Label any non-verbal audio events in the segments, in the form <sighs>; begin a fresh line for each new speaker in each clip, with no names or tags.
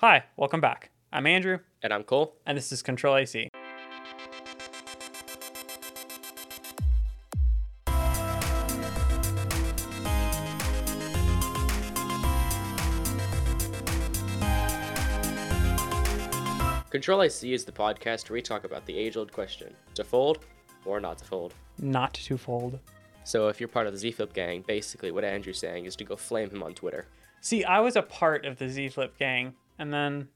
Hi, welcome back. I'm Andrew,
And I'm Cole.
and this is Control AC.
Control AC is the podcast where we talk about the age old question to fold or not to fold.
Not to fold.
So if you're part of the Z Flip gang, basically what Andrew's saying is to go flame him on Twitter.
See, I was a part of the Z Flip gang, and then,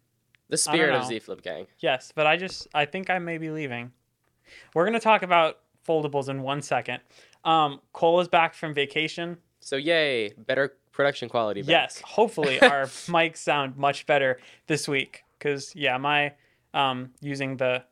The spirit of. Z Flip gang.
yes, but I just, I think I may be leaving. We're going to talk about foldables in one second. Um, Cole is back from vacation.
So yay, better production quality. back.
Yes, hopefully <laughs> our mics sound much better this week. Because, yeah, my um, using the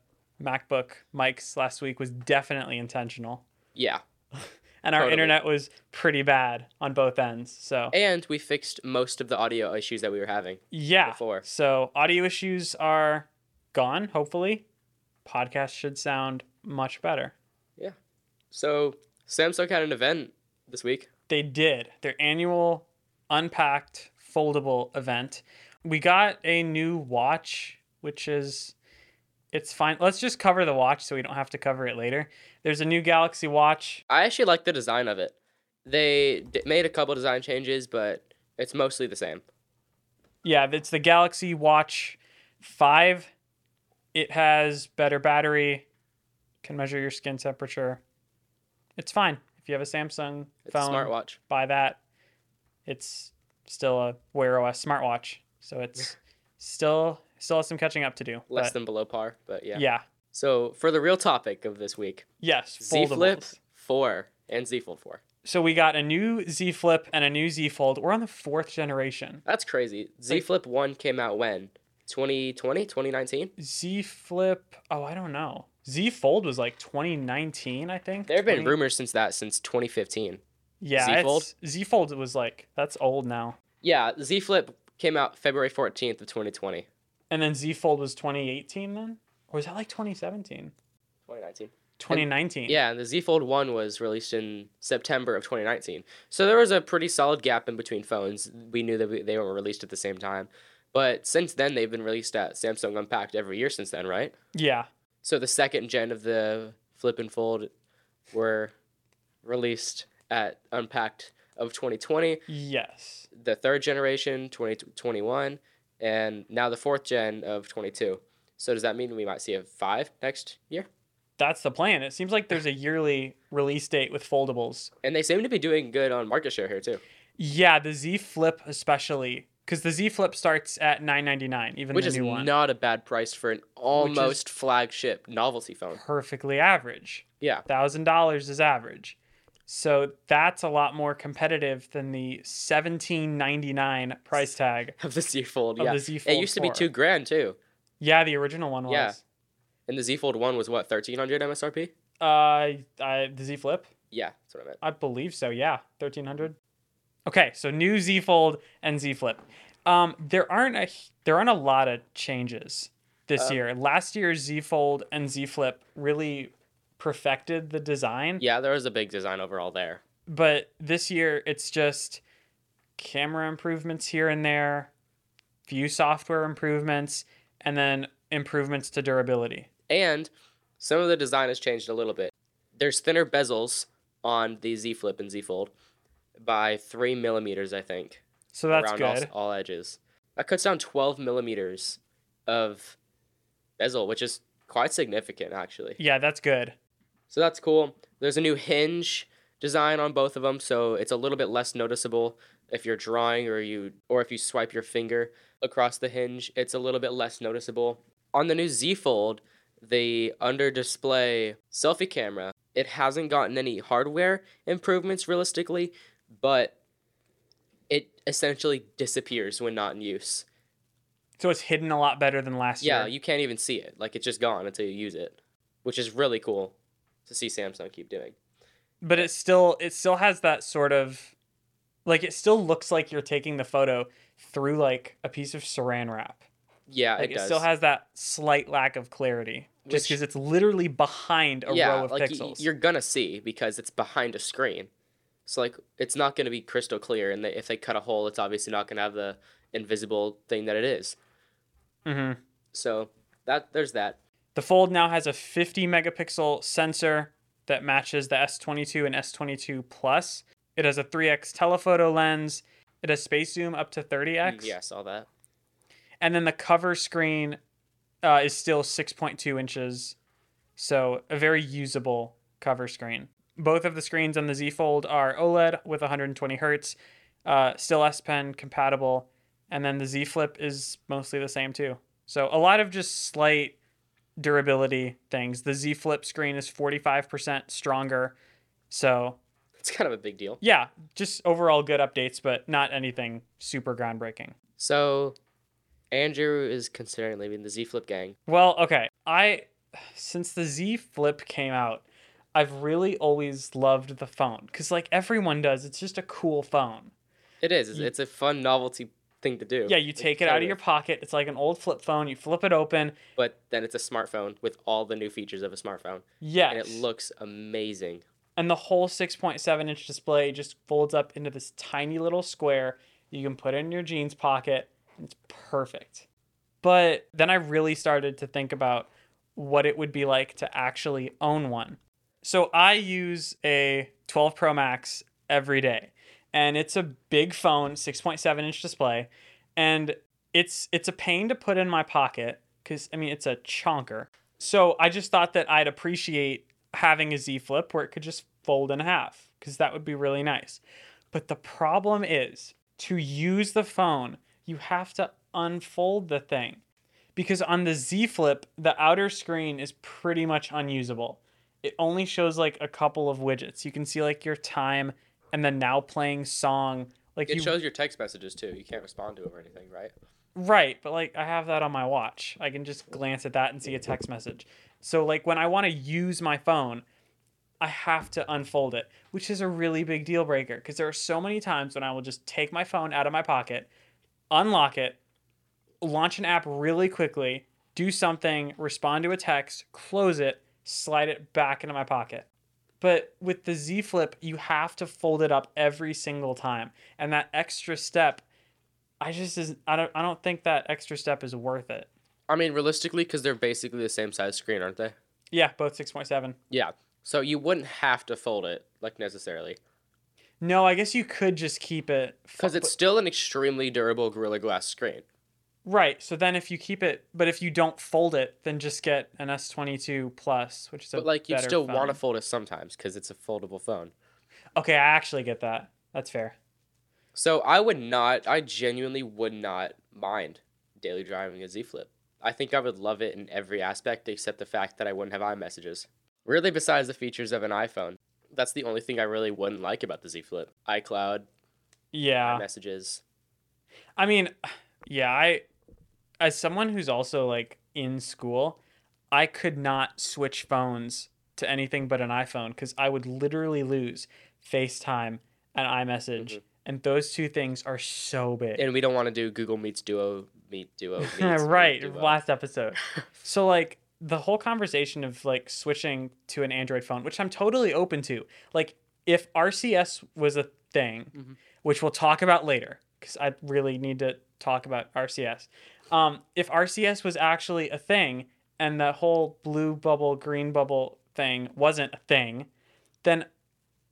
MacBook mics last week was definitely intentional.
Yeah. <laughs>
And our
Totally.
internet was pretty bad on both ends. So,
And we fixed most of the audio issues that we were having.
yeah.
before.
So, audio issues are gone, hopefully. Podcast should sound much better. Yeah.
So Samsung had an event this week.
They did their annual unpacked foldable event. We got a new watch, which is it's fine. Let's just cover the watch so we don't have to cover it later. There's a new Galaxy Watch.
I actually like the design of it. They d- made a couple design changes, but it's mostly the same.
Yeah, it's the Galaxy Watch 5. It has better battery, can measure your skin temperature. It's fine. If you have a Samsung
It's
phone,
a smartwatch.
buy that. It's still a Wear OS smartwatch, so it's <laughs> still still has some catching up to do.
Less
but
than below par, but yeah.
yeah.
So for the real topic of this week,
Yes,
Z Flip 4 and Z Fold 4.
So we got a new Z Flip and a new Z Fold. We're on the fourth generation.
That's crazy. Z
Like-
Flip 1 came out when? 2020, 2019?
Z Flip, oh, I don't know. Z Fold was like 2019, I think.
There have been
20
rumors since that since 2015.
Yeah,
Z Fold?
Z Fold was like that's old now.
Yeah, Z Flip came out February 14th of 2020.
And then Z Fold was 2018 then? Or was that like 2017?
2019.
2019.
Yeah, and the Z Fold 1 was released in September of 2019. So there was a pretty solid gap in between phones. We knew that we, they were released at the same time. But since then, they've been released at Samsung Unpacked every year since then, right?
Yeah.
So the second gen of the Flip and Fold were released at Unpacked of 2020.
Yes.
The third generation, 2021, and now the fourth gen of 22. So does that mean we might see a five next year?
That's the plan. It seems like there's a yearly release date with foldables.
And they seem to be doing good on market share here too.
Yeah, the Z Flip especially, because the Z Flip starts at 9.99, even
which
the
is
new one.
not a bad price for an almost flagship novelty phone.
Perfectly average.
Yeah,
Thousand dollars is average. So that's a lot more competitive than the 17.99 price tag. <laughs>
of the Z Fold.
Of
Yeah,
the Z
it
Fold
used to be
4.
two grand too,
Yeah, the original one was.
Yeah. and the Z Fold one was what thirteen hundred MSRP.
Uh, I, the Z Flip.
Yeah, that's what I meant.
I believe so. Yeah, thirteen hundred. Okay, so new Z Fold and Z Flip. Um, there aren't a there aren't a lot of changes this
Um,
year. Last year's Z Fold and Z Flip really perfected the design,
Yeah, there was a big design overall there.
but this year it's just camera improvements here and there, few software improvements, and then improvements to durability.
And some of the design has changed a little bit. There's thinner bezels on the Z Flip and Z Fold by three millimeters, I think,
So that's
around all, all edges. That cuts down twelve millimeters of bezel, which is quite significant actually.
Yeah, that's good.
So that's cool. There's a new hinge design on both of them, so it's a little bit less noticeable if you're drawing or you or if you swipe your finger across the hinge, it's a little bit less noticeable. On the new Z Fold, the under display selfie camera, it hasn't gotten any hardware improvements realistically, but it essentially disappears when not in use.
So it's hidden a lot better than last
Yeah,
year.
Yeah, you can't even see it. Like it's just gone until you use it, which is really cool to see Samsung keep doing.
but it still it still has that sort of like it still looks like you're taking the photo through like a piece of saran wrap.
Yeah,
Like
it
it, still has that slight lack of clarity just because it's literally behind a
yeah,
row of
like y-
pixels.
you're gonna see because it's behind a screen. So like it's not gonna be crystal clear, and they, if they cut a hole, it's obviously not gonna have the invisible thing that it is.
Mm-hmm.
So that there's that.
The Fold now has a 50 megapixel sensor that matches the S22 and S22 Plus. It has a 3x telephoto lens. It has space zoom up to 30x.
Yeah, I saw that.
And then the cover screen uh, is still 6.2 inches. So a very usable cover screen. Both of the screens on the Z Fold are OLED with 120 hertz, uh, still S Pen compatible. And then the Z Flip is mostly the same too. So a lot of just slight durability things. The Z Flip screen is 45% stronger. So,
It's kind of a big deal.
yeah, just overall good updates, but not anything super groundbreaking.
So Andrew is considering leaving the Z Flip gang.
Well, okay. I since the Z Flip came out, I've really always loved the phone cuz like everyone does. It's just a cool phone.
It is. It's, it's a fun novelty thing to do.
Yeah, you take it out of your pocket. It's like an old flip phone. You flip it open.
But then it's a smartphone with all the new features of a smartphone,
Yes.
and it looks amazing.
And the whole 6.7 inch display just folds up into this tiny little square you can put in your jeans pocket. It's perfect. But then i really started to think about what it would be like to actually own one. So i use a 12 pro max every day and it's a big phone 6.7 inch display and it's it's a pain to put in my pocket because i mean it's a chonker. So i just thought that i'd appreciate having a Z Flip where it could just fold in half because that would be really nice. But the problem is to use the phone, you have to unfold the thing because on the Z Flip, the outer screen is pretty much unusable. It only shows like a couple of widgets. You can see like your time and the now playing song. Like
It
you
shows your text messages too. You can't respond to them or anything, right?
Right, but like I have that on my watch. I can just glance at that and see a text message. So like when I want to use my phone, I have to unfold it, which is a really big deal breaker because there are so many times when I will just take my phone out of my pocket, unlock it, launch an app really quickly, do something, respond to a text, close it, slide it back into my pocket. But with the Z Flip, you have to fold it up every single time. And that extra step I just is I don't I don't think that extra step is worth it.
I mean, realistically, because they're basically the same size screen, aren't they?
Yeah, both 6.7.
Yeah. So you wouldn't have to fold it like necessarily,
No, I guess you could just keep it
because it's still an extremely durable Gorilla Glass screen.
right. So then if you keep it but if you don't fold it, then just get an S22 Plus, which is a
But like you still want to fold it sometimes because it's a foldable phone.
Okay, I actually get that. That's fair.
So I would not. I genuinely would not mind daily driving a Z Flip. I think I would love it in every aspect except the fact that I wouldn't have iMessages. Really, besides the features of an iPhone, that's the only thing I really wouldn't like about the Z Flip. iCloud,
Yeah.
iMessages.
I mean, yeah, I as someone who's also like in school, I could not switch phones to anything but an iPhone cuz I would literally lose FaceTime and iMessage.
Mhm.
And those two things are so big.
And we don't want to do Google Meets Duo Meet Duo. <laughs> Meets,
right,
Meet Duo.
last episode. <laughs> so like the whole conversation of like switching to an Android phone, which I'm totally open to. Like if RCS was a thing,
Mhm.
which we'll talk about later cuz I really need to talk about RCS. Um if RCS was actually a thing and the whole blue bubble green bubble thing wasn't a thing, then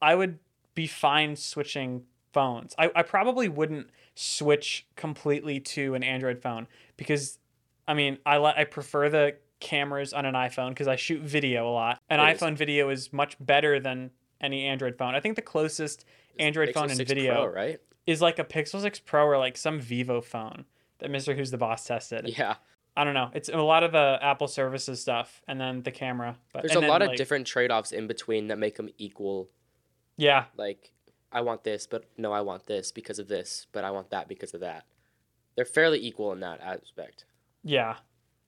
I would be fine switching phones. I, I probably wouldn't switch completely to an Android phone because I mean I li- I prefer the cameras on an iPhone because I shoot video a lot. An
It is.
iPhone video is much better than any Android phone. I think the closest Android
Pixel
phone in video
Pro, right?
is like a Pixel 6 Pro or like some Vivo phone that Mrwhosetheboss tested.
Yeah.
I don't know. It's a lot of the Apple services stuff and then the camera. But
There's a
then,
lot of
like-
different trade offs in between that make them equal.
Yeah,
Like, I want this, but no, I want this because of this, but I want that because of that. They're fairly equal in that aspect.
Yeah.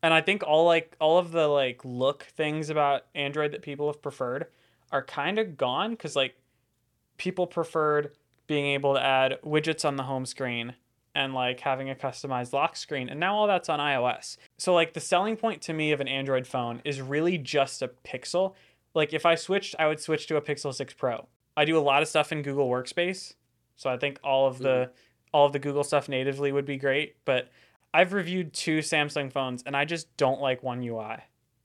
And I think all like all of the like look things about Android that people have preferred are kind of gone cuz like people preferred being able to add widgets on the home screen and like having a customized lock screen and now all that's on iOS. So like the selling point to me of an Android phone is really just a Pixel. Like if I switched, I would switch to a Pixel 6 Pro. I do a lot of stuff in Google Workspace. So I think all of the all of the Google stuff natively would be great, but I've reviewed two Samsung phones and I just don't like One UI.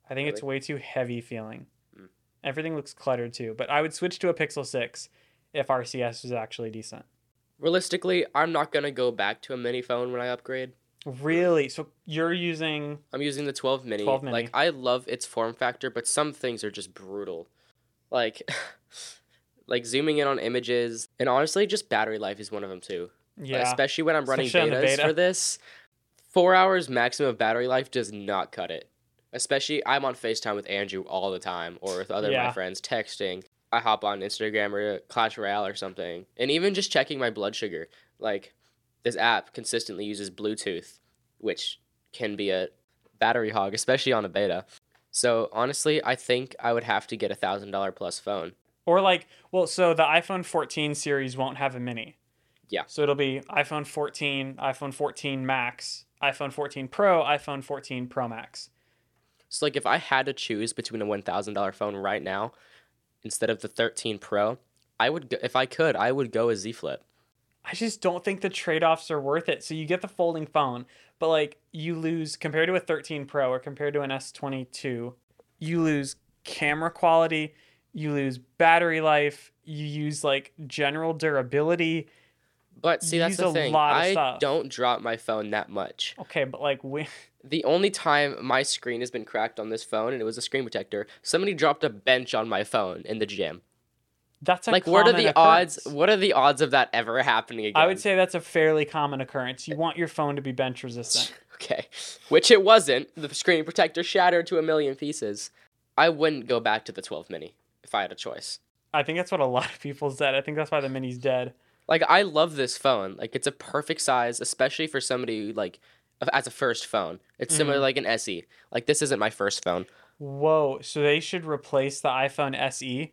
I think it's way too heavy feeling.
Mm.
Everything looks cluttered too, but I would switch to a Pixel 6 if RCS was actually decent.
Realistically, I'm not gonna go back to a mini phone when I upgrade.
Really? So you're using
I'm using the 12 mini.
12 mini.
Like I love its form factor, but some things are just brutal. Like <laughs> like zooming in on images and honestly just battery life is one of them too.
yeah.
Especially when I'm running
Especially
betas
beta.
for this. 4 hours maximum of battery life does not cut it. Especially I'm on FaceTime with Andrew all the time or with other of
Yeah.
my friends texting. I hop on Instagram or Clash Royale or something. And even just checking my blood sugar. Like this app consistently uses Bluetooth, which can be a battery hog, especially on a beta. So honestly, I think I would have to get a thousand dollar plus phone.
Or like, well, so the iPhone 14 series won't have a mini.
Yeah.
So it'll be iPhone 14, iPhone 14 Max, iPhone 14 Pro, iPhone 14 Pro Max.
So like if I had to choose between a one thousand dollar phone right now, instead of the thirteen Pro, I would go, if I could, I would go a Z Flip.
I just don't think the trade-offs are worth it. So you get the folding phone, but like you lose compared to a 13 Pro or compared to an S22, you lose camera quality, you lose battery life, you use like general durability.
But see, that's the
a
thing.
lot of
I don't drop my phone that much.
Okay, but like we <laughs>
The only time my screen has been cracked on this phone, and it was a screen protector, somebody dropped a bench on my phone in the gym.
that's a
like, what are the
occurrence.
odds? What are the odds of that ever happening again?
I would say that's a fairly common occurrence. You eh. want your phone to be bench resistant. <laughs>
Okay. Which it wasn't. The screen protector shattered to a million pieces. I wouldn't go back to the 12 mini if I had a choice.
I think that's what a <laughs> lot of people said. I think that's why the mini's dead.
Like I love this phone. Like it's a perfect size, especially for somebody who, like as a first phone. It's similar
Mhm.
to like an SE. Like this isn't my first phone.
Whoa! So they should replace the iPhone SE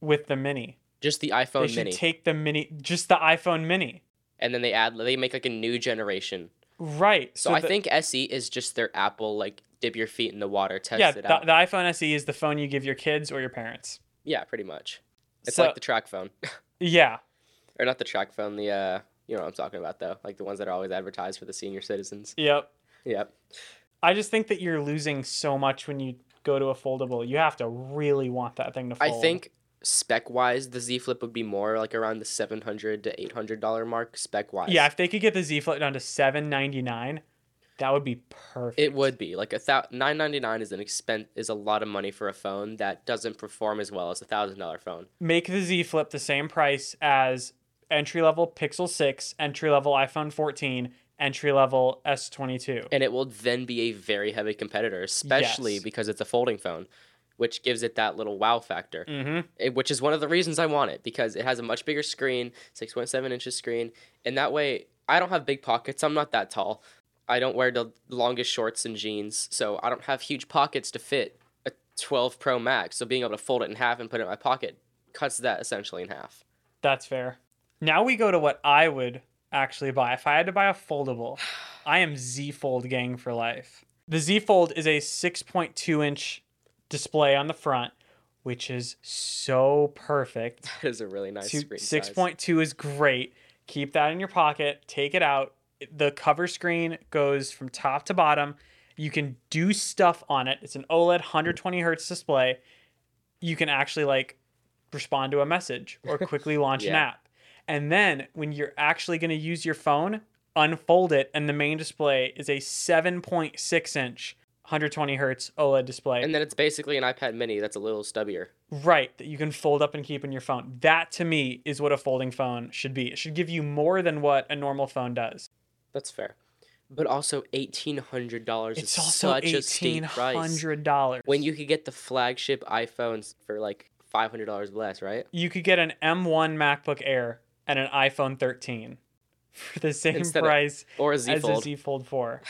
with the mini.
Just the iPhone.
They should
mini.
take the mini, just the iPhone mini.
and then they add they make like a new generation.
Right.
So, I
the-
think SE is just their Apple like dip your feet in the water, test
yeah,
it
the,
out.
the iPhone SE is the phone you give your kids or your parents.
yeah, pretty much. It's
So-
like the TracFone. <laughs>
Yeah.
or not the TracFone, the uh you know what I'm talking about though. Like the ones that are always advertised for the senior citizens.
Yep.
Yep.
I just think that you're losing so much when you go to a foldable. You have to really want that thing to fold.
I think spec wise, the Z Flip would be more like around the seven hundred to eight hundred dollar mark. Spec wise,
Yeah, if they could get the Z Flip down to seven ninety nine, that would be perfect.
it would be like a thou- nine ninety nine is an expense is a lot of money for a phone that doesn't perform as well as a thousand dollar phone.
make the Z Flip the same price as entry level Pixel 6, entry level iPhone 14, entry level S22.
and it will then be a very heavy competitor, especially
Yes.
because it's a folding phone, which gives it that little wow factor.
Mm-hmm.
it- which is one of the reasons I want it because it has a much bigger screen, 6.7 inches screen, and that way I don't have big pockets. I'm not that tall. I don't wear the longest shorts and jeans, so I don't have huge pockets to fit a 12 Pro Max. So being able to fold it in half and put it in my pocket cuts that essentially in half.
That's fair. Now we go to what I would actually buy. If I had to buy a foldable, I am Z Fold gang for life. The Z Fold is a 6.2 inch display on the front, which is so perfect. <laughs>
That is a really nice
Two-
screen size.
6.2 is great. Keep that in your pocket, take it out. The cover screen goes from top to bottom. You can do stuff on it. It's an OLED 120 hertz display. You can actually like respond to a message or <laughs> quickly launch an app. And then when you're actually going to use your phone, unfold it and the main display is a 7.6 inch 120 hertz OLED display.
And then it's basically an iPad mini that's a little stubbier.
Right, that you can fold up and keep in your phone. That to me is what a folding phone should be. It should give you more than what a normal phone does.
That's fair. But also $1,800
It's
is
also
such a
eighteen
steep price.
hundred dollars.
when you could get the flagship iPhones for like five hundred dollars less, right?
you could get an M1 MacBook Air and an iPhone 13 <laughs> for the same
Instead of
price
Or a Z
as a
Fold.
Z Fold 4,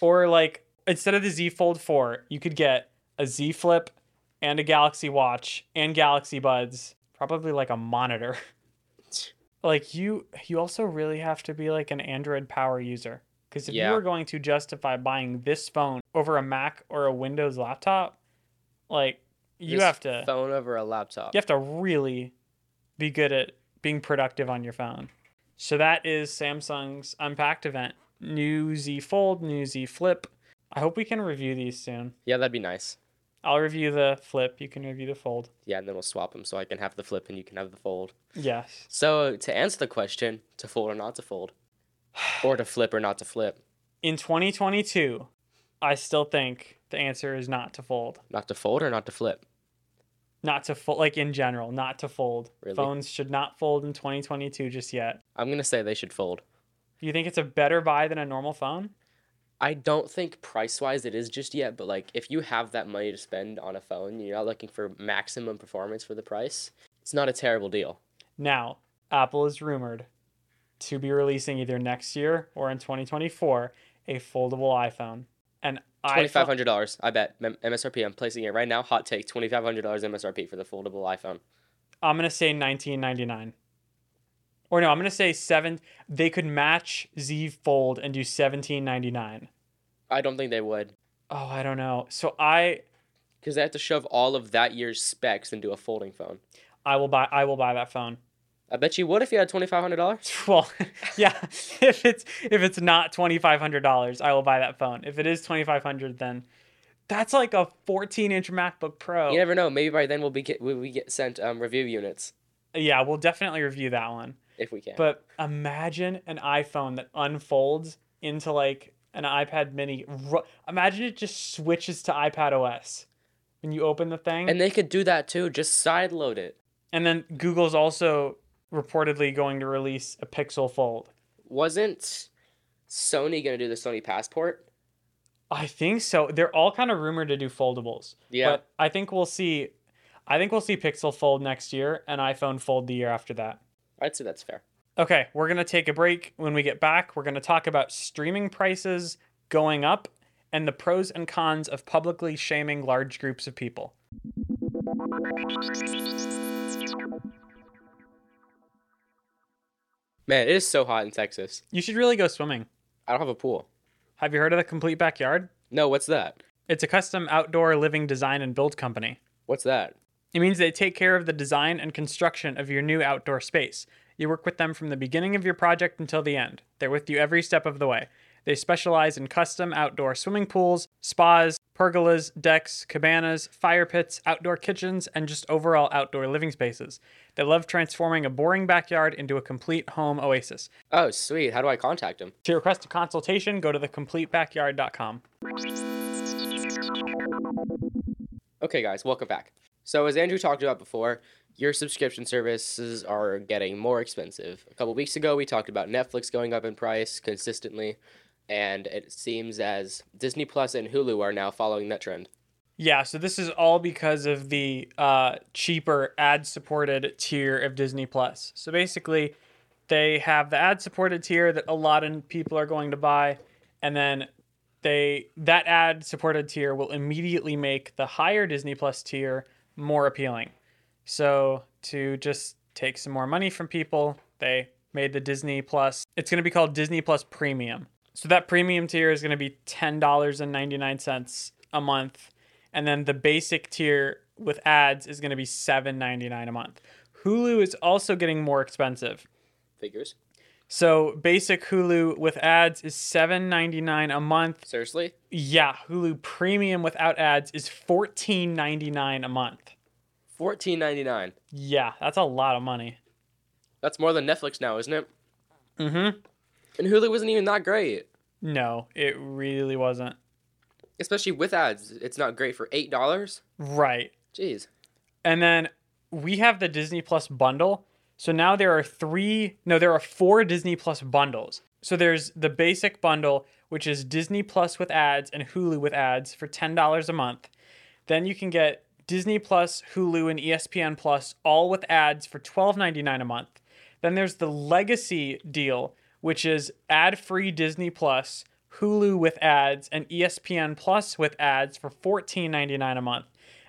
or like instead of the Z Fold 4, you could get a Z Flip and a Galaxy Watch and Galaxy Buds, probably like a monitor. <laughs> like you you also really have to be like an android power user because if
Yeah.
you are going to justify buying this phone over a mac or a windows laptop like you
This
have to
phone over a laptop.
you have to really be good at being productive on your phone so that is samsung's unpacked event new Z Fold, new Z Flip. I hope we can review these soon.
Yeah, that'd be nice.
I'll review the Flip. You can review the Fold.
Yeah, and then we'll swap them so I can have the flip and you can have the fold.
Yes.
So to answer the question, to fold or not to fold, <sighs> or to flip or not to flip,
In 2022, I still think the answer is not to fold.
not to fold or not to flip.
Not to fold, like in general, not to fold.
Really?
Phones should not fold in 2022 just yet.
I'm gonna say they should fold.
Do you think it's a better buy than a normal phone?
I don't think price wise it is just yet, but like if you have that money to spend on a phone, you're not looking for maximum performance for the price. It's not a terrible deal.
Now, Apple is rumored to be releasing either next year or in 2024 a foldable iPhone. And
twenty five hundred dollars, I bet MSRP. I'm placing it right now. Hot take. Twenty five hundred dollars MSRP for the foldable iPhone.
I'm gonna say 1999. Or no, I'm gonna say seven. They could match Z Fold and do 1799.
I don't think they would,
Oh, I don't know. So I
because they have to shove all of that year's specs into a folding phone.
I will buy I will buy that phone.
I bet you would if you had twenty five hundred dollars. <laughs>
Well, <laughs> yeah. If it's if it's not twenty five hundred dollars, I will buy that phone. If it is twenty five hundred, then that's like a fourteen inch MacBook Pro.
You never know. Maybe by then we'll be get we, we get sent um, review units
Yeah, we'll definitely review that one.
If we can.
But imagine an iPhone that unfolds into like an iPad Mini. Imagine it just switches to iPad OS when you open the thing,
and they could do that too. Just side load it.
and then Google's also reportedly going to release a Pixel Fold.
Wasn't Sony gonna do the Sony Passport?
I think so. They're all kind of rumored to do foldables.
Yeah.
But I think we'll see. I think we'll see Pixel Fold next year and iPhone Fold the year after that.
I'd say that's fair.
Okay, we're going to take a break. When we get back, we're going to talk about streaming prices going up and the pros and cons of publicly shaming large groups of people.
Man, it is so hot in Texas.
You should really go swimming.
I don't have a pool.
Have you heard of the Complete Backyard?
No, what's that?
It's a custom outdoor living design and build company.
What's that?
It means they take care of the design and construction of your new outdoor space. You work with them from the beginning of your project until the end. They're with you every step of the way. They specialize in custom outdoor swimming pools, spas, pergolas, decks, cabanas, fire pits, outdoor kitchens, and just overall outdoor living spaces. They love transforming a boring backyard into a complete home oasis.
Oh, sweet. How do I contact him?
To request a consultation, go to thecompletebackyard.com.
Okay, guys, welcome back. So, as Andrew talked about before, your subscription services are getting more expensive. A couple weeks ago, we talked about Netflix going up in price consistently, and it seems as Disney Plus and Hulu are now following that trend.
Yeah, so this is all because of the uh, cheaper ad-supported tier of Disney Plus. So basically, they have the ad-supported tier that a lot of people are going to buy, and then they that ad-supported tier will immediately make the higher Disney Plus tier more appealing. So to just take some more money from people, they made the Disney Plus. It's going to be called Disney Plus Premium. So that premium tier is going to be ten dollars and ninety nine cents a month, and then the basic tier with ads is going to be seven ninety nine a month. Hulu is also getting more expensive.
Figures.
So basic Hulu with ads is seven ninety nine a month.
Seriously?
Yeah, Hulu Premium without ads is fourteen ninety nine a month.
Fourteen ninety nine.
Yeah, that's a lot of money.
That's more than Netflix now, isn't it?
Mm-hmm.
And Hulu wasn't even that great.
No, it really wasn't.
Especially with ads. It's not great for eight dollars.
Right.
Jeez.
And then we have the Disney Plus bundle. So now there are three, no, there are four Disney Plus bundles. So there's the basic bundle, which is Disney Plus with ads and Hulu with ads for $10 a month. Then you can get Disney Plus, Hulu, and ESPN Plus all with ads for $12.99 a month. Then there's the Legacy deal, which is ad free Disney Plus, Hulu with ads, and ESPN Plus with ads for $14.99 a month.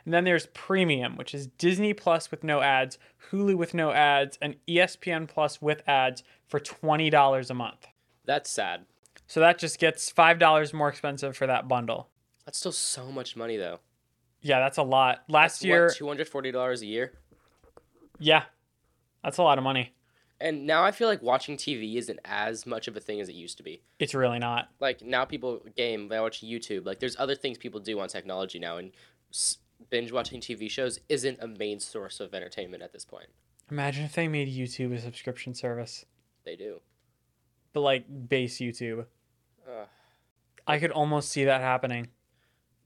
And then there's Premium, which is Disney Plus with no ads, Hulu with no ads, and ESPN Plus with ads for $20 a month.
That's sad.
So that just gets $5 more expensive for that bundle.
That's still so much money though.
Yeah, that's a lot. Last year,
hundred forty dollars a year.
yeah, that's a lot of money.
And now I feel like watching TV isn't as much of a thing as it used to be.
It's really not.
Like now people game, they watch YouTube. Like there's other things people do on technology now, and s- binge watching TV shows isn't a main source of entertainment at this point.
Imagine if they made YouTube a subscription service,
They do.
but like base YouTube.
Ugh.
I could almost see that happening.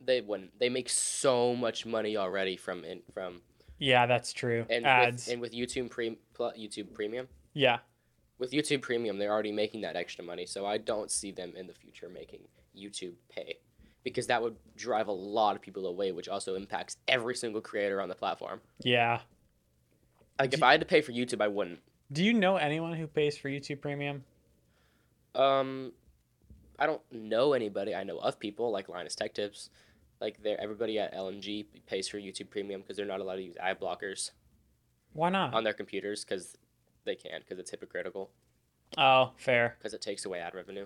they wouldn't. They make so much money already from in, from
Yeah, that's true.
and
Ads.
with, and with YouTube pre, YouTube Premium.
yeah.
With YouTube Premium, they're already making that extra money, so I don't see them in the future making YouTube pay because that would drive a lot of people away, which also impacts every single creator on the platform.
Yeah.
Like if
Do-
I had to pay for YouTube, I wouldn't.
Do you know anyone who pays for YouTube Premium?
Um, I don't know anybody. I know of people like Linus Tech Tips. Like they're everybody at LMG pays for YouTube Premium because they're not allowed to use ad blockers
Why not?
on their computers because they can because it's hypocritical
oh, fair.
because it takes away ad revenue.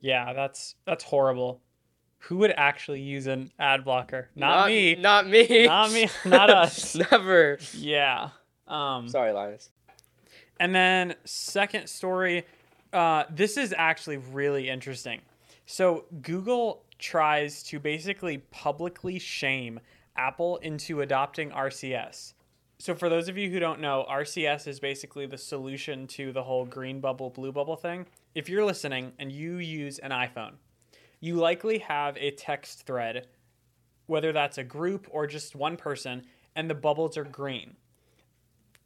Yeah, that's that's horrible. Who would actually use an ad blocker? Not, me.
Not me.
Not me. <laughs> Not <laughs> us.
Never.
Yeah. Um
Sorry, Linus.
And then second story, uh, this is actually really interesting. So Google tries to basically publicly shame Apple into adopting RCS. So for those of you who don't know, RCS is basically the solution to the whole green bubble, blue bubble thing. If you're listening and you use an iPhone, you likely have a text thread, whether that's a group or just one person, and the bubbles are green.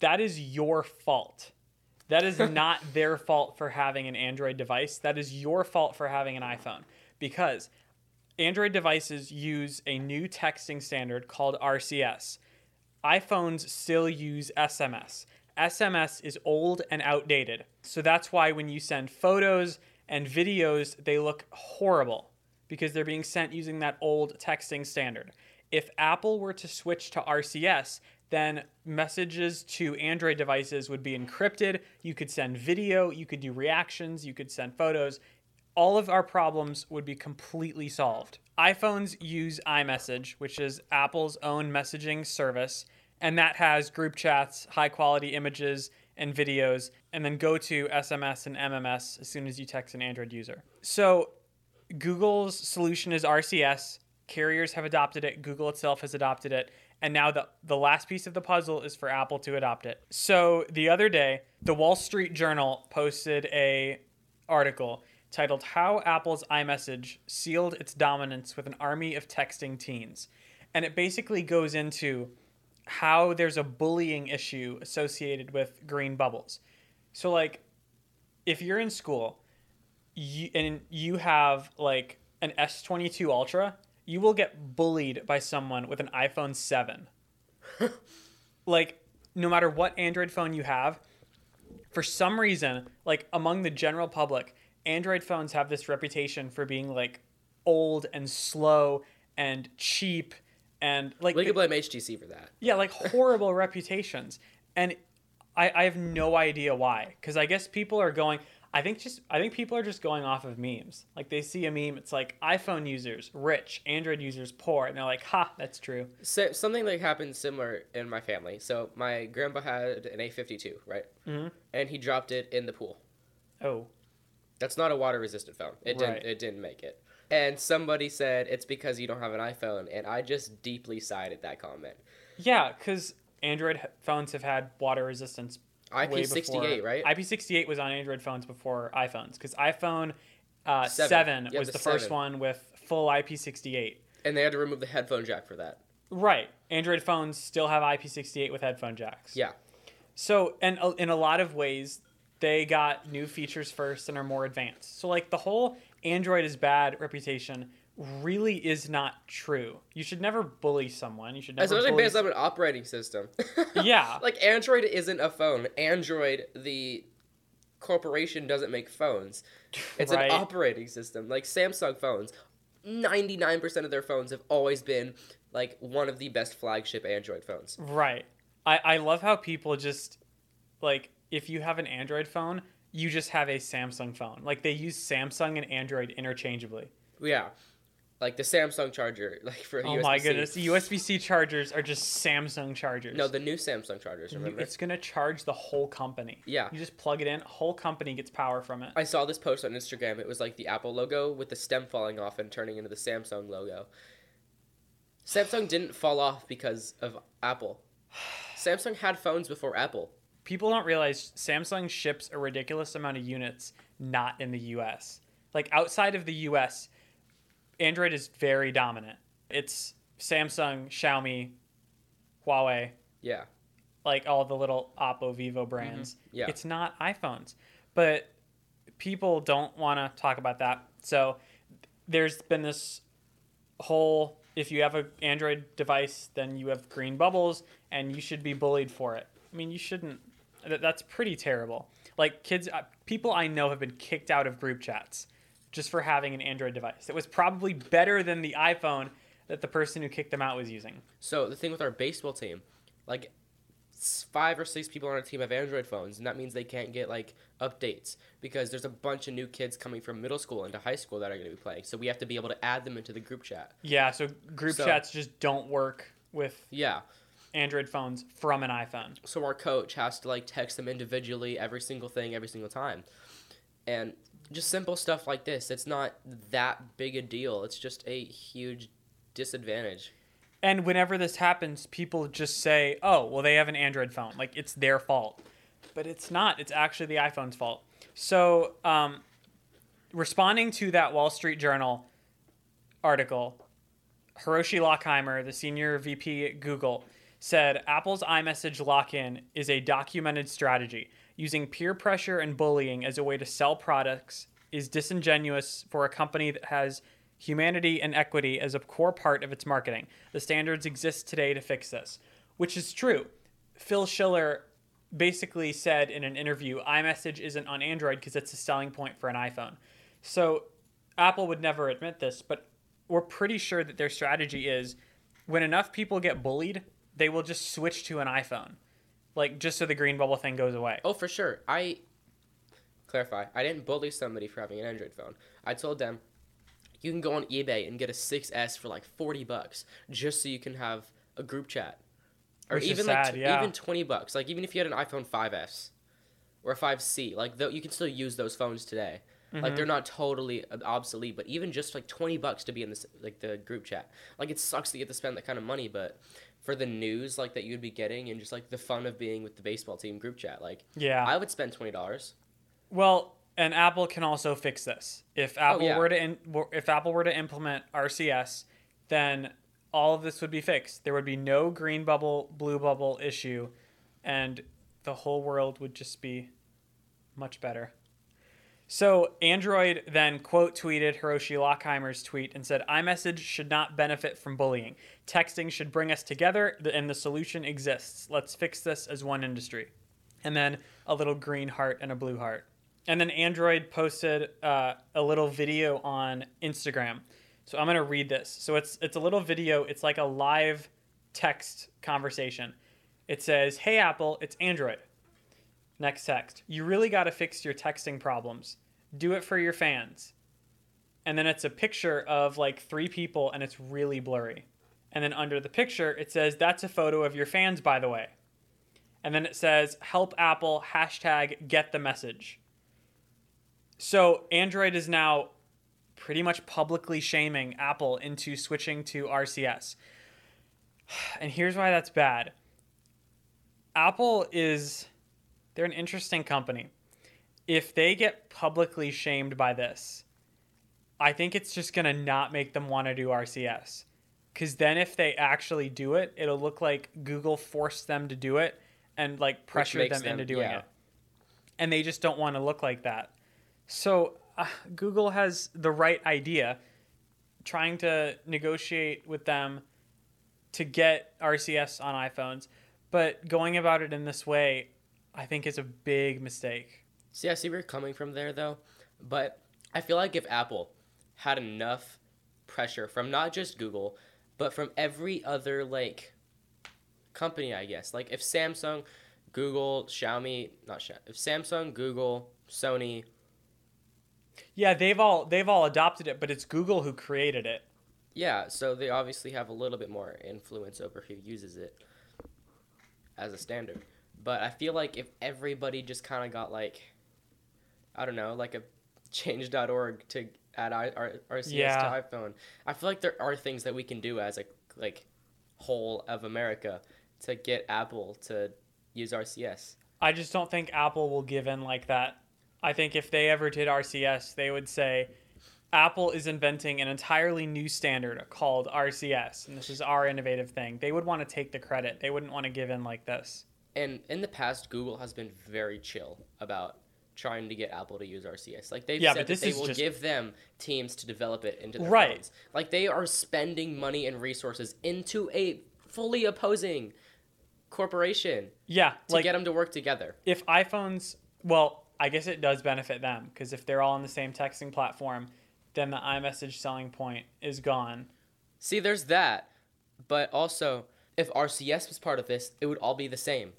That is your fault. That is <laughs> not their fault for having an Android device. That is your fault for having an iPhone because Android devices use a new texting standard called RCS. iPhones still use SMS. SMS is old and outdated. So that's why when you send photos and videos, they look horrible because they're being sent using that old texting standard. If Apple were to switch to RCS, then messages to Android devices would be encrypted. You could send video, you could do reactions, you could send photos. All of our problems would be completely solved. iPhones use iMessage, which is Apple's own messaging service, and that has group chats, high quality images and videos, and then go to SMS and MMS as soon as you text an Android user. So Google's solution is RCS. Carriers have adopted it. Google itself has adopted it. And now the, the last piece of the puzzle is for Apple to adopt it. So the other day, the Wall Street Journal posted a article titled How Apple's iMessage Sealed Its Dominance with an Army of Texting Teens. And it basically goes into how there's a bullying issue associated with green bubbles. So like if you're in school you, and you have like an S22 Ultra, you will get bullied by someone with an iPhone 7. <laughs> like no matter what Android phone you have, for some reason, like among the general public, Android phones have this reputation for being like old and slow and cheap and like
We can blame HTC for that.
yeah, like <laughs> horrible reputations. And I, I have no idea why. Because I guess people are going I think just I think people are just going off of memes. Like they see a meme, it's like iPhone users rich, Android users poor, and they're like, ha, that's true.
So, something like happened similar in my family. So my grandpa had an A52, right?
Mhm.
And he dropped it in the pool.
Oh.
That's not a water resistant phone. It didn't. It didn't make it. And somebody said it's because you don't have an iPhone, and I just deeply sighed at that comment.
Yeah, because Android phones have had water resistance
IP68, right?
IP68 was on Android phones before iPhones because iPhone uh,
Seven.
7,
Yeah,
was
the
the, first
7.
one with full IP68.
and they had to remove the headphone jack for that.
Right. Android phones still have IP68 with headphone jacks.
Yeah.
So, and uh, in a lot of ways, they got new features first and are more advanced. So, like the whole Android is bad reputation really is not true. You should never bully someone. You should never.
Especially
bully
based on an operating system. <laughs>
Yeah.
like Android isn't a phone. Android, the corporation, doesn't make phones. <laughs> It's
Right.
an operating system. Like Samsung phones, ninety nine percent of their phones have always been like one of the best flagship Android phones.
Right. I, I love how people just like if you have an Android phone, you just have a Samsung phone. Like they use Samsung and Android interchangeably.
Yeah. like the Samsung charger, <laughs> like for
Oh
USB-C.
my goodness, the USB-C chargers are just Samsung chargers.
No, the new Samsung chargers. Remember?
it's gonna charge the whole company.
Yeah.
You just plug it in, whole company gets power from it.
I saw this post on Instagram. It was like the Apple logo with the stem falling off and turning into the Samsung logo. Samsung didn't fall off because of Apple. <sighs> Samsung had phones before Apple.
People don't realize Samsung ships a ridiculous amount of units not in the US. Like outside of the US, Android is very dominant. It's Samsung, Xiaomi, Huawei,
Yeah.
like all the little Oppo, Vivo brands. Mm-hmm.
Yeah.
It's not iPhones. But people don't want to talk about that. So there's been this whole if you have an Android device, then you have green bubbles and you should be bullied for it. I mean, you shouldn't. That- That's pretty terrible. Like kids, uh, people I know have been kicked out of group chats just for having an Android device. It was probably better than the iPhone that the person who kicked them out was using.
So the thing with our baseball team, like five or six people on our team have Android phones, and that means they can't get like updates because there's a bunch of new kids coming from middle school into high school that are going to be playing. So we have to be able to add them into the group chat.
Yeah, so group
So-
chats just don't work with
Yeah.
Android phones from an iPhone.
So our coach has to like text them individually every single thing every single time. And just simple stuff like this. It's not that big a deal. It's just a huge disadvantage.
And whenever this happens, people just say, "Oh, well, they have an Android phone. Like it's their fault." But it's not. It's actually the iPhone's fault. So, um, responding to that Wall Street Journal article, Hiroshi Lockheimer, the senior VP at Google, said Apple's iMessage lock-in is a documented strategy. Using peer pressure and bullying as a way to sell products is disingenuous for a company that has humanity and equity as a core part of its marketing. The standards exist today to fix this, which is true. Phil Schiller basically said in an interview, iMessage isn't on Android because it's a selling point for an iPhone. So Apple would never admit this, but we're pretty sure that their strategy is when enough people get bullied, they will just switch to an iPhone. Like just so the green bubble thing goes away.
Oh, for sure. I clarify. I didn't bully somebody for having an Android phone. I told them you can go on eBay and get a 6S for like 40 bucks just so you can have a group chat. Or
Which
even like
sad,
tw-
yeah.
even 20 bucks. Like even if you had an iPhone 5S or a 5C, like th- you can still use those phones today.
Mm-hmm.
Like they're not totally obsolete, but even just like 20 bucks to be in this like the group chat. Like it sucks that you have to spend that kind of money, but for the news like that you'd be getting and just like the fun of being with the baseball team group chat, like
Yeah.
I would spend twenty dollars.
Well, and Apple can also fix this. If oh, Apple
yeah.
were to in, if Apple were to implement RCS, then all of this would be fixed. There would be no green bubble, blue bubble issue, and the whole world would just be much better. So Android then quote tweeted Hiroshi Lockheimer's tweet and said, "iMessage should not benefit from bullying. Texting should bring us together, and the solution exists. Let's fix this as one industry." And then a little green heart and a blue heart. And then Android posted uh, a little video on Instagram. So I'm gonna read this. So it's it's a little video. It's like a live text conversation. It says, "Hey Apple, it's Android." Next text. You really got to fix your texting problems. Do it for your fans. And then it's a picture of like three people and it's really blurry. And then under the picture, it says, That's a photo of your fans, by the way. And then it says, Help Apple, hashtag get the message. So Android is now pretty much publicly shaming Apple into switching to RCS. <sighs> And here's why that's bad Apple is they're an interesting company. If they get publicly shamed by this, I think it's just going to not make them want to do RCS. Because then if they actually do it, it'll look like Google forced them to do it and like pressured them,
them-
into doing
yeah.
it. And they just don't want to look like that. So uh, Google has the right idea, trying to negotiate with them to get RCS on iPhones, but going about it in this way, I think is a big mistake.
See, I see where you're coming from there, though. But I feel like if Apple had enough pressure from not just Google, but from every other like company, I guess. Like if Samsung, Google, Xiaomi, not Xiaomi, if Samsung, Google, Sony,
Yeah, they've all they've all adopted it, but it's Google who created it.
Yeah, so they obviously have a little bit more influence over who uses it as a standard. But I feel like if everybody just kind of got like, I don't know, like a <laughs> change.org to add I, R, RCS
Yeah.
to iPhone, I feel like there are things that we can do as a like whole of America to get Apple to use RCS.
I just don't think Apple will give in like that. I think if they ever did RCS, they would say Apple is inventing an entirely new standard called RCS, and this is our innovative thing. They would want to take the credit. They wouldn't want to give in like this.
And in the past, Google has been very chill about trying to get Apple to use RCS. Like they've
Yeah,
said that they will
just-
give them teams to develop it into their
Right.
phones. Like they are spending money and resources into a fully opposing corporation
Yeah,
to
like
get them to work together.
if iPhones, well, I guess it does benefit them because if they're all on the same texting platform, then the iMessage selling point is gone.
See, there's that, but also if RCS was part of this, it would all be the same.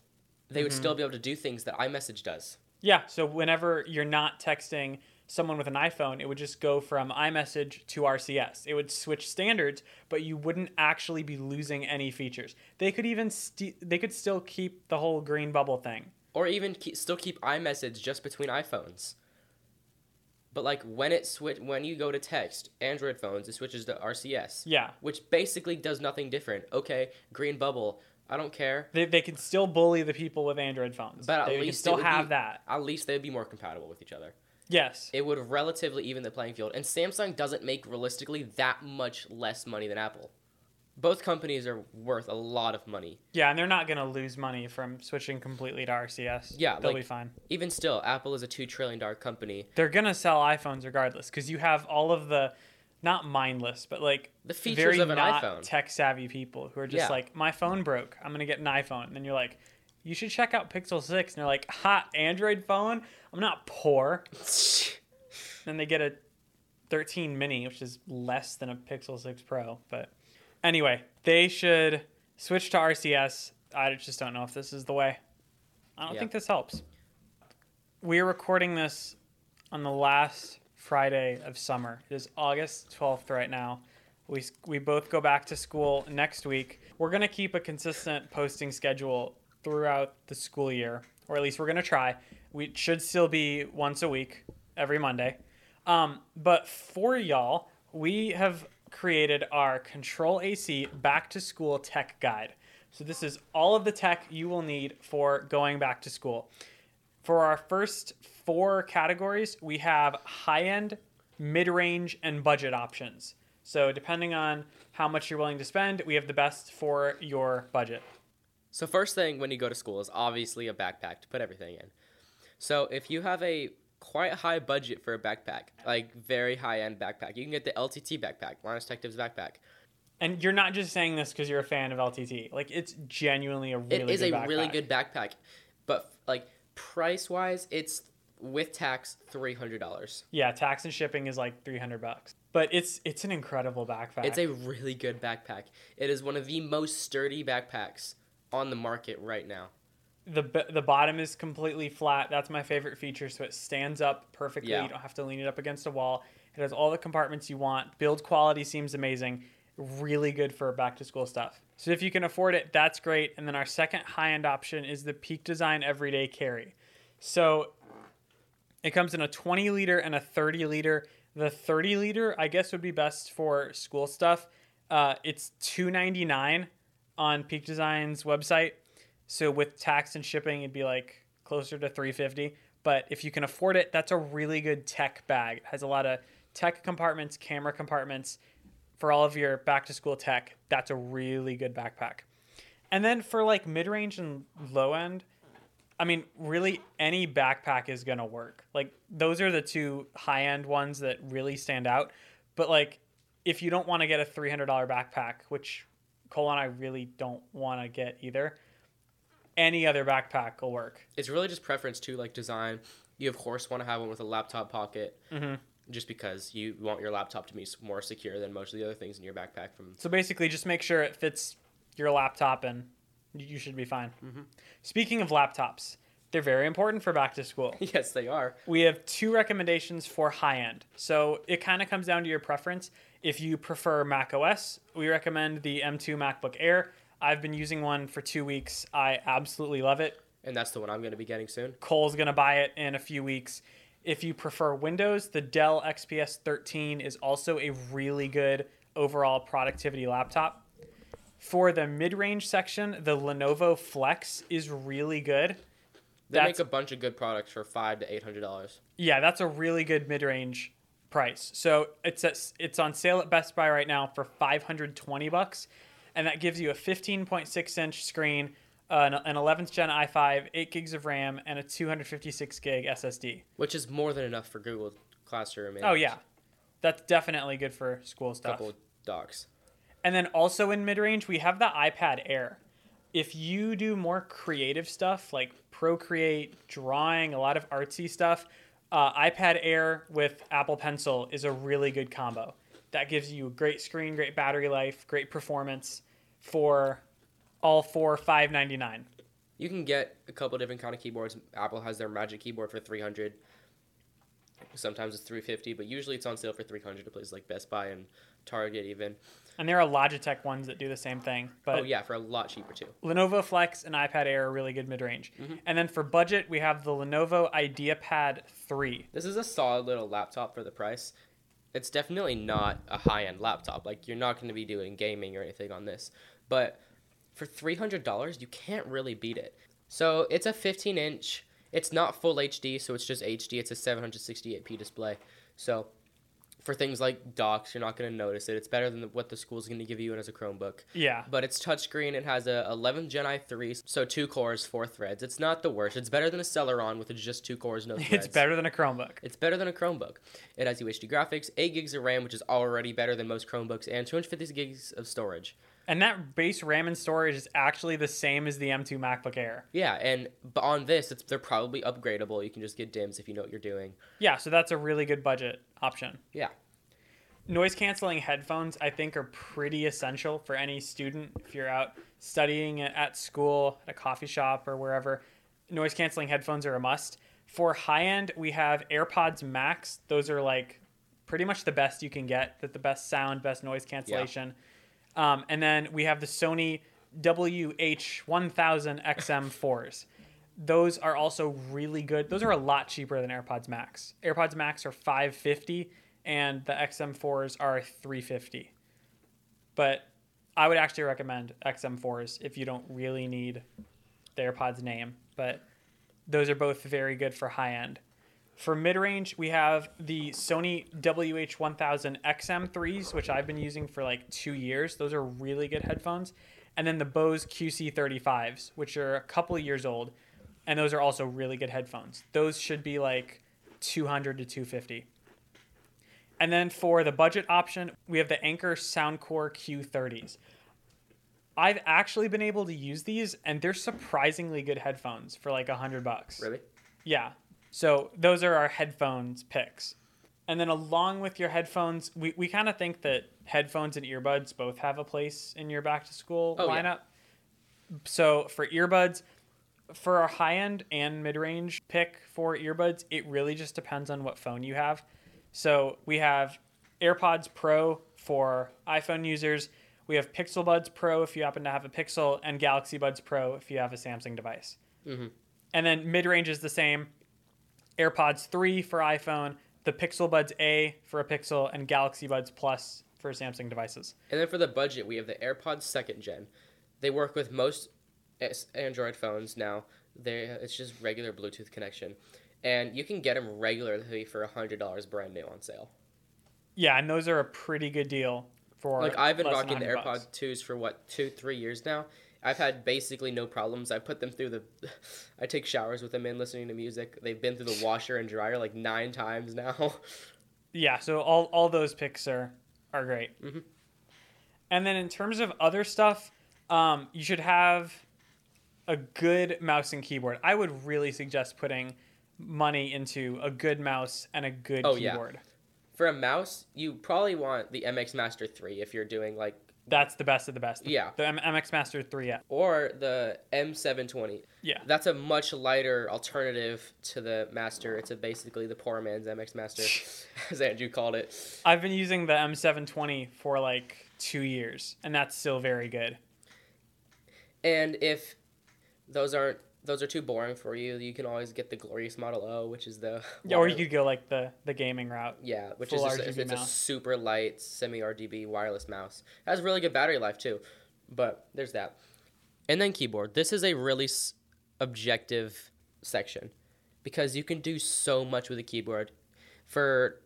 They would
Mm-hmm.
still be able to do things that iMessage does.
Yeah, so whenever you're not texting someone with an iPhone, it would just go from iMessage to RCS. It would switch standards, but you wouldn't actually be losing any features. They could even st- they could still keep the whole green bubble thing.
or even keep, still keep iMessage just between iPhones. But like when it switch when you go to text Android phones, it switches to RCS,
Yeah.
which basically does nothing different. Okay, green bubble, I don't care.
They, they could still bully the people with Android phones.
But at
they can
least
still have
be-
that.
At least they'd be more compatible with each other.
Yes.
It would relatively even the playing field. And Samsung doesn't make realistically that much less money than Apple. Both companies are worth a lot of money.
Yeah, and they're not going to lose money from switching completely to RCS.
Yeah,
they'll
like-
be fine.
Even still, Apple is a two trillion dollar company.
They're going to sell iPhones regardless because you have all of the not mindless, but like
The features
very
of an
not
iPhone.
tech savvy people who are just
Yeah.
like, my phone broke. I'm gonna get an iPhone. And then you're like, you should check out Pixel Six. And they're like, hot Android phone. I'm not poor. <laughs> Then they get a 13 mini, which is less than a Pixel 6 Pro. But anyway, they should switch to RCS. I just don't know if this is the way. I don't
Yeah.
think this helps. We are recording this on the last Friday of summer. It is August 12th right now. We, we both go back to school next week. We're going to keep a consistent posting schedule throughout the school year, or at least we're going to try. We should still be once a week, every Monday. Um, but for y'all, we have created our Control AC Back to School Tech Guide. So this is all of the tech you will need for going back to school. For our first four categories, we have high end, mid range, and budget options. So, depending on how much you're willing to spend, we have the best for your budget.
So first thing when you go to school is obviously a backpack to put everything in. So if you have a quite high budget for a backpack, like very high end backpack, you can get the LTT backpack, Linus Tech Tips backpack.
And you're not just saying this because you're a fan of LTT. Like, it's genuinely a really.
It is a really good backpack, but like price wise, it's with tax three hundred dollars.
Yeah, tax and shipping is like 300 bucks. But it's it's an incredible backpack.
It's a really good backpack. It is one of the most sturdy backpacks on the market right now.
the the bottom is completely flat. That's my favorite feature. So it stands up perfectly.
Yeah.
You don't have to lean it up against a wall. It has all the compartments you want. Build quality seems amazing. Really good for back to school stuff. So if you can afford it, that's great. And then our second high end option is the Peak Design Everyday Carry. So it comes in a 20 liter and a 30 liter. The 30 liter, I guess, would be best for school stuff. Uh, it's 2.99 on Peak Design's website. So with tax and shipping, it'd be like closer to 350. But if you can afford it, that's a really good tech bag. It has a lot of tech compartments, camera compartments for all of your back to school tech. That's a really good backpack. And then for like mid range and low end, I mean, really any backpack is gonna work. Like those are the two high end ones that really stand out. But like, if you don't want to get a three hundred dollar backpack, which Cole and I really don't want to get either, any other backpack will work.
It's really just preference too, like design. You of course want to have one with a laptop pocket,
Mhm.
just because you want your laptop to be more secure than most of the other things in your backpack. From
So basically, just make sure it fits your laptop, and you should be fine. Mm-hmm. Speaking of laptops, They're very important for back to school. <laughs>
yes, they are.
We have two recommendations for high end. So it kind of comes down to your preference. If you prefer Mac OS, we recommend the M2 MacBook Air. I've been using one for two weeks. I absolutely love it.
And that's the one I'm going to be getting soon.
Cole's going to buy it in a few weeks. If you prefer Windows, the Dell XPS 13 is also a really good overall productivity laptop. For the mid range section, the Lenovo Flex is really good.
They
That's-
make a bunch of good products for five to eight hundred dollars.
Yeah, that's a really good mid-range price. So it's at, it's on sale at Best Buy right now for 520 bucks, and that gives you a 15.6 inch screen, uh, an, 11th gen i5, 8 gigs of RAM, and a 256 gig SSD.
which is more than enough for Google Classroom. And
Oh yeah, that's definitely good for school stuff.
couple docs.
And then also in mid-range, we have the iPad Air. If you do more creative stuff like Procreate, drawing, a lot of artsy stuff, uh, iPad Air with Apple Pencil is a really good combo. That gives you a great screen, great battery life, great performance for all for five ninety nine.
You can get a couple different kind of keyboards. Apple has their Magic Keyboard for three hundred. Sometimes it's three fifty, but usually it's on sale for three hundred at places like Best Buy and Target even.
And there are Logitech ones that do the same thing. But
oh yeah, for a lot cheaper too.
Lenovo Flex and iPad Air are really good mid range. Mm-hmm. And then for budget, we have the Lenovo IdeaPad 3.
This is a solid little laptop for the price. It's definitely not a high end laptop. Like you're not going to be doing gaming or anything on this, but for three hundred dollars, you can't really beat it. So it's a 15 inch. It's not full HD, so it's just HD. It's a 768p display. So for things like docs, you're not going to notice it. It's better than what the school's going to give you as a Chromebook.
Yeah.
But it's touchscreen. It has a 11 Gen i3, so two cores, four threads. It's not the worst. It's better than a Celeron with just two cores, no <laughs> threads.
It's better than a Chromebook.
It's better than a Chromebook. It has UHD graphics, 8 gigs of RAM, which is already better than most Chromebooks, and 250 gigs of storage.
And that base RAM and storage is actually the same as the M2 MacBook Air.
Yeah, and but on this, it's, they're probably upgradable. You can just get DIMMs if you know what you're doing.
Yeah, so that's a really good budget option.
Yeah.
Noise canceling headphones, I think, are pretty essential for any student. If you're out studying at school, at a coffee shop, or wherever, noise canceling headphones are a must. For high end, we have AirPods Max. Those are like pretty much the best you can get, that the best sound, best noise cancellation. Um, and then we have the Sony WH1000 XM4s. Those are also really good. Those are a lot cheaper than AirPods Max. AirPods Max are 550 and the XM4s are 350. But I would actually recommend XM4s if you don't really need the AirPods name, but those are both very good for high end. For mid range, we have the Sony WH1000 XM3s, which I've been using for like two years. Those are really good headphones. And then the Bose QC35s, which are a couple of years old. And those are also really good headphones. Those should be like 200 to 250. And then for the budget option, we have the Anker Soundcore Q30s. I've actually been able to use these, and they're surprisingly good headphones for like a hundred bucks.
Really?
Yeah. So those are our headphones picks. And then along with your headphones, we, we kind of think that headphones and earbuds both have a place in your back to school
Oh, yeah.
lineup. So for earbuds, for our high end and mid range pick for earbuds, it really just depends on what phone you have. So we have AirPods Pro for iPhone users. We have Pixel Buds Pro if you happen to have a Pixel, and Galaxy Buds Pro if you have a Samsung device.
Mm-hmm.
And then mid range is the same. AirPods 3 for iPhone, the Pixel Buds A for a Pixel, and Galaxy Buds Plus for Samsung devices.
And then for the budget, we have the AirPods second gen. They work with most Android phones now. They it's just regular Bluetooth connection, and you can get them regularly for hundred dollars brand new on sale.
Yeah, and those are a pretty good deal for
Like I've been rocking the AirPods twos for what two, three years now. I've had basically no problems. I put them through the, <laughs> I take showers with them in listening to music. They've been through the washer and dryer like nine times now. <laughs>
Yeah, so all, all those picks are are great.
Mhm.
And then in terms of other stuff, um, you should have a good mouse and keyboard. I would really suggest putting money into a good mouse and a good
Oh, yeah.
keyboard.
For a mouse, you probably want the MX Master 3 if you're doing like
That's the best of the best.
Yeah.
The M- MX Master 3, yeah.
or the M720.
Yeah.
That's a much lighter alternative to the Master. It's a basically the poor man's MX Master, <laughs> <laughs> as Andrew called it.
I've been using the M720 for like two years, and that's still very good.
And if those aren't those are too boring for you, you can always get the Glorious Model O, which is the
Yeah, or you could go like the the gaming route.
yeah, which is just, it's a super light semi RGB wireless mouse. It has really good battery life too, but there's that. And then keyboard. This is a really s- objective section because you can do so much with a keyboard. For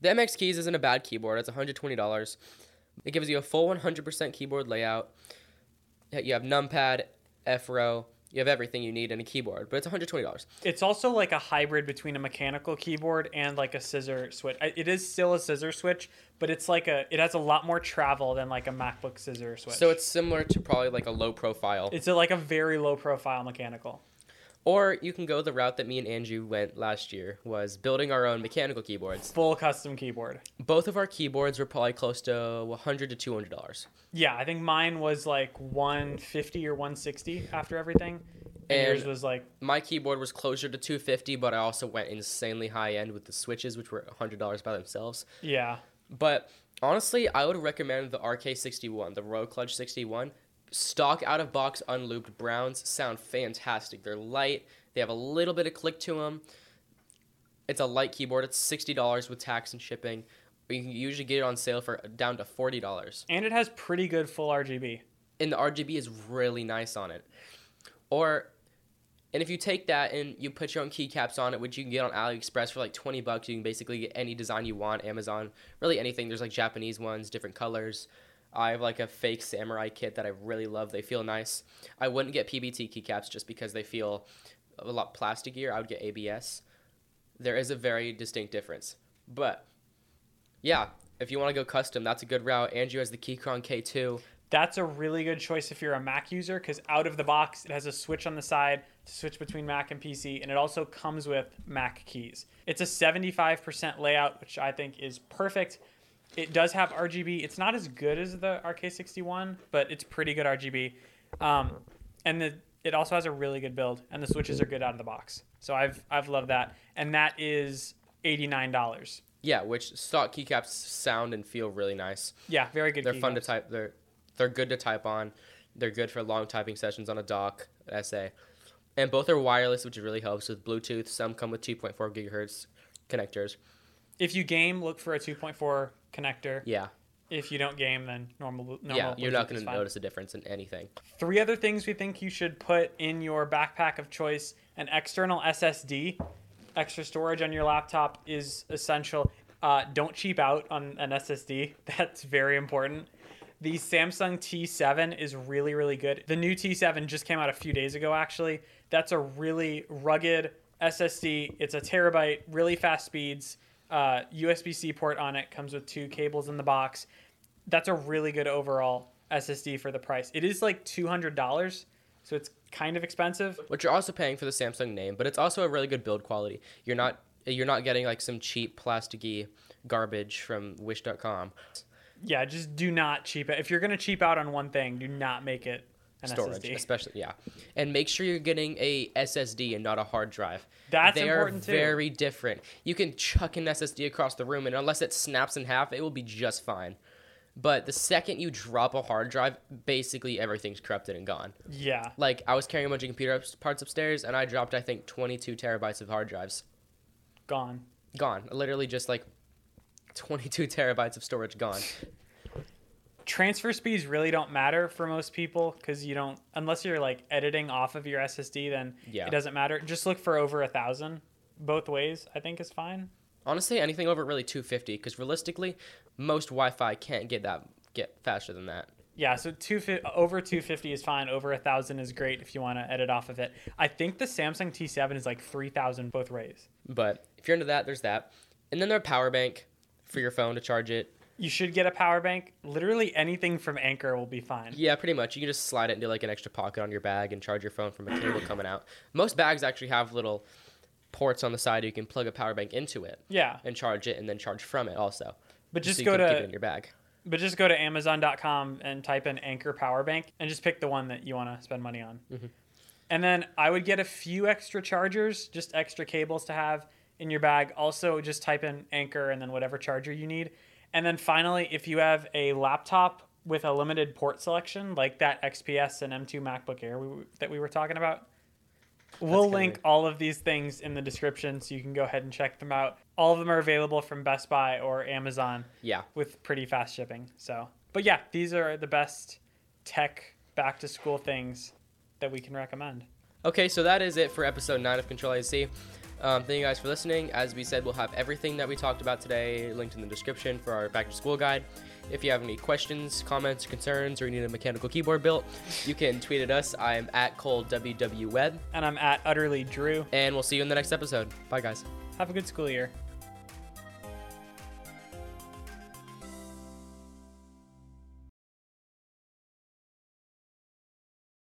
the MX Keys isn't a bad keyboard. It's $120. It gives you a full 100% keyboard layout. You have numpad, F row. You have everything you need in a keyboard, but it's $120.
It's also like a hybrid between a mechanical keyboard and like a scissor switch. It is still a scissor switch, but it's like a it has a lot more travel than like a MacBook scissor switch.
So it's similar to probably like a low profile.
it's a, like a very low profile mechanical.
Or you can go the route that me and Andrew went last year was building our own mechanical keyboards.
Full custom keyboard.
Both of our keyboards were probably close to 100 to 200 dollars.
Yeah, I think mine was like 150 or 160 after everything. And,
And-
yours was like
My keyboard was closer to 250, but I also went insanely high end with the switches, which were 100 dollars by themselves.
yeah.
But honestly, I would recommend the RK61, the Royal Kludge 61. Stock out of box unlubed browns sound fantastic. They're light. They have a little bit of click to them. It's a light keyboard. It's sixty dollars with tax and shipping. You can usually get it on sale for down to forty dollars.
And it has pretty good full RGB.
And the RGB is really nice on it. Or, and if you take that and you put your own keycaps on it, which you can get on AliExpress for like twenty bucks, you can basically get any design you want. Amazon, really anything. There's like Japanese ones, different colors. I have like a fake samurai kit that I really love. They feel nice. I wouldn't get PBT keycaps just because they feel a lot plasticier. I would get ABS. There is a very distinct difference. But yeah, if you want to go custom, that's a good route. Andrew has the Keychron K2.
That's a really good choice if you're a Mac user because out of the box, it has a switch on the side to switch between Mac and PC, and it also comes with Mac keys. It's a 75% layout, which I think is perfect. It does have RGB. It's not as good as the RK61, but it's pretty good RGB. Um, and the it also has a really good build, and the switches are good out of the box. So I've I've loved that, and that is eighty nine dollars.
Yeah, which stock keycaps sound and feel really nice.
Yeah, very good.
They're fun to type. They're they're good to type on. They're good for long typing sessions on a dock, essay, and both are wireless, which really helps with Bluetooth. Some come with 2.4 gigahertz connectors.
If you game, look for a two point four connector.
Yeah,
If you don't game, then normal. normal
yeah, you're not going to notice a difference in anything.
Three other things we think you should put in your backpack of choice: an external SSD, extra storage on your laptop is essential. Uh, don't cheap out on an SSD. <laughs> That's very important. The Samsung T7 is really, really good. The new T7 just came out a few days ago, actually. That's a really rugged SSD. It's a terabyte, really fast speeds. Uh, USB C port on it comes with two cables in the box. That's a really good overall SSD for the price. It is like $200, so it's kind of expensive.
Which you're also paying for the Samsung name, but it's also a really good build quality. You're not you're not getting like some cheap plasticky garbage from Wish.com.
Yeah, just do not cheap it. If you're going to cheap out on one thing, do not make it an
storage,
SSD.
especially yeah, and make sure you're getting a SSD and not a hard drive.
That's
they
important
are
too.
very different. You can chuck an SSD across the room, and unless it snaps in half, it will be just fine. But the second you drop a hard drive, basically everything's corrupted and gone.
Yeah.
Like I was carrying a bunch of computer parts upstairs, and I dropped I think 22 terabytes of hard drives.
Gone.
Gone. Literally just like 22 terabytes of storage gone.
Transfer speeds really don't matter for most people because you don't, unless you're like editing off of your SSD, then
Yeah.
it doesn't matter. Just look for over a thousand both ways, I think is fine.
Honestly, anything over really 250, because realistically, most Wi-Fi can't get that get faster than that.
Yeah, so two fi- over 250 is fine. Over a thousand is great if you want to edit off of it. I think the Samsung T7 is like 3,000 both ways.
But if you're into that, there's that. And then there's a power bank for your phone to charge it.
You should get a power bank. Literally anything from Anker will be fine.
Yeah, pretty much. You can just slide it into like an extra pocket on your bag and charge your phone from a cable coming out. Most bags actually have little ports on the side you can plug a power bank into it
Yeah,
and charge it and then charge from it also.
but just
so you
go
can keep it in your bag.
but just go to Amazon.com and type in Anker Power Bank and just pick the one that you want to spend money on.
Mm-hmm.
And then I would get a few extra chargers, just extra cables to have in your bag. Also, just type in Anker and then whatever charger you need. And then finally, if you have a laptop with a limited port selection, like that XPS and M2 MacBook Air we, that we were talking about, we'll link
weird.
all of these things in the description so you can go ahead and check them out. All of them are available from Best Buy or Amazon
Yeah.
with pretty fast shipping. So, but yeah, these are the best tech back to school things that we can recommend.
Okay, so that is it for episode 9 of Control AC. Um, thank you guys for listening. As we said, we'll have everything that we talked about today linked in the description for our back to school guide. If you have any questions, comments, concerns, or you need a mechanical keyboard built, you can tweet at us. I am at ColeWWWeb,
And I'm at Utterly Drew.
and we'll see you in the next episode. Bye, guys.
Have a good school year.